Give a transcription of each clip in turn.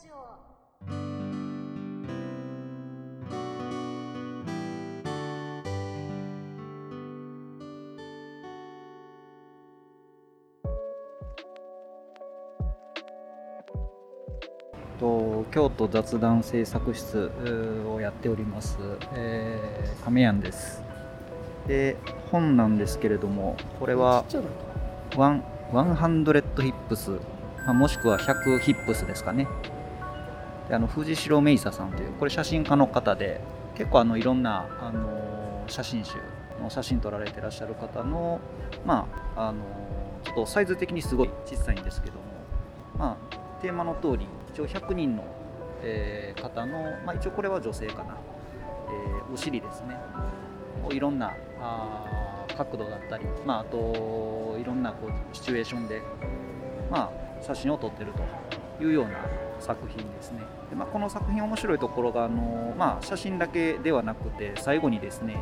ジオ。と京都雑談制作室をやっております、えー、亀庵です。で本なんですけれどもこれはワン100ヒップス、まあ、もしくは100ヒップスですかね。であの藤代メイサさんというこれ写真家の方で結構あのいろんな、あの写真集の写真撮られてらっしゃる方のまああのちょっとサイズ的にすごい小さいんですけどもまあテーマの通り一応100人の、えー方の、まあ、一応これは女性かな、えーお尻ですね。をいろんなあ角度だったり、まあ、あといろんなこうシチュエーションで、まあ、写真を撮ってるというような作品ですね。で、まあ、この作品面白いところがあの、まあ、写真だけではなくて最後にですね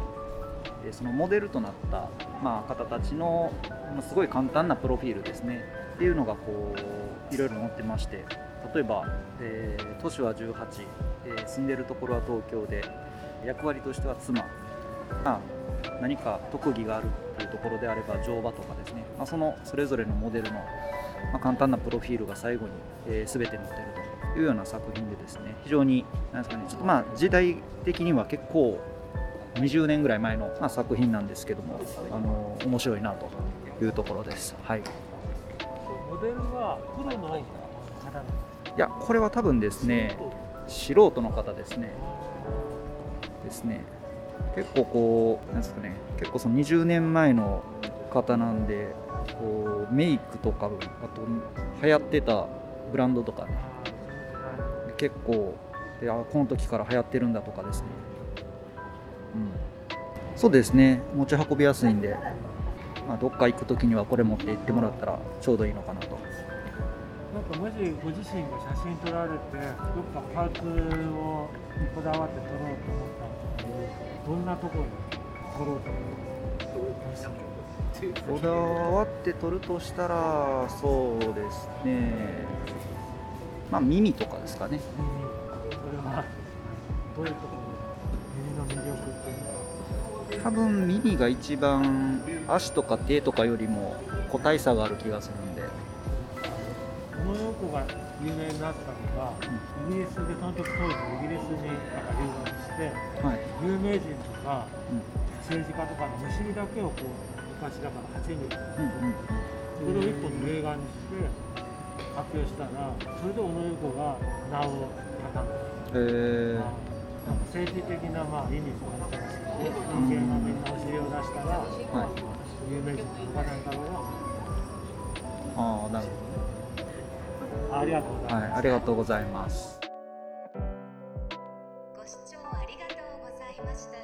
そのモデルとなった、まあ、方たちの、まあ、すごい簡単なプロフィールですね。っていうのがこういろいろ載ってまして例えば、えー都市は18、えー住んでるところは東京で役割としては妻、まあ、何か特技があるというところであれば乗馬とかですね、まあ、そのそれぞれのモデルの、まあ、簡単なプロフィールが最後に、えー全て載ってると。いうような作品でですね非常になんですかねちょっとまあ時代的には結構20年ぐらい前の、まあ、作品なんですけどもあの面白いなというところです。はい。モデルはプロの方いやこれは多分ですね素人の方ですね。ですね。結構こうなんですかね結構その20年前の方なんでこうメイクとかあと流行ってたブランドとかね結構であこの時から流行ってるんだとかですね。うん。そうですね。持ち運びやすいんで、まあ、どっか行く時にはこれ持って行ってもらったらちょうどいいのかなと。なんかもしご自身が写真撮られてどっかパーツをこだわって撮ろうと思ったらどんなところに撮ろうと思うこだわって撮るとしたらそうですねまあ耳とかですかね。それはどういうところ耳の魅力っていうのは多分耳が一番足とか手とかよりも個体差がある気がするんで。この横が有名になったのが、イギリスでその時当時イギリスになんか留学してはい、有名人とかうん。政治家とかのむしりだけをこう昔だから8人うんうん。それを一本の映画にして発表したらそれで小野子が名を高め、えー、まあ、なんか政治的なまあ意味もあったりしてみんなお尻を出したら、はい、有名人なああなるほどありがとうございます、はい、ありがとうございますご視聴ありがとうございました。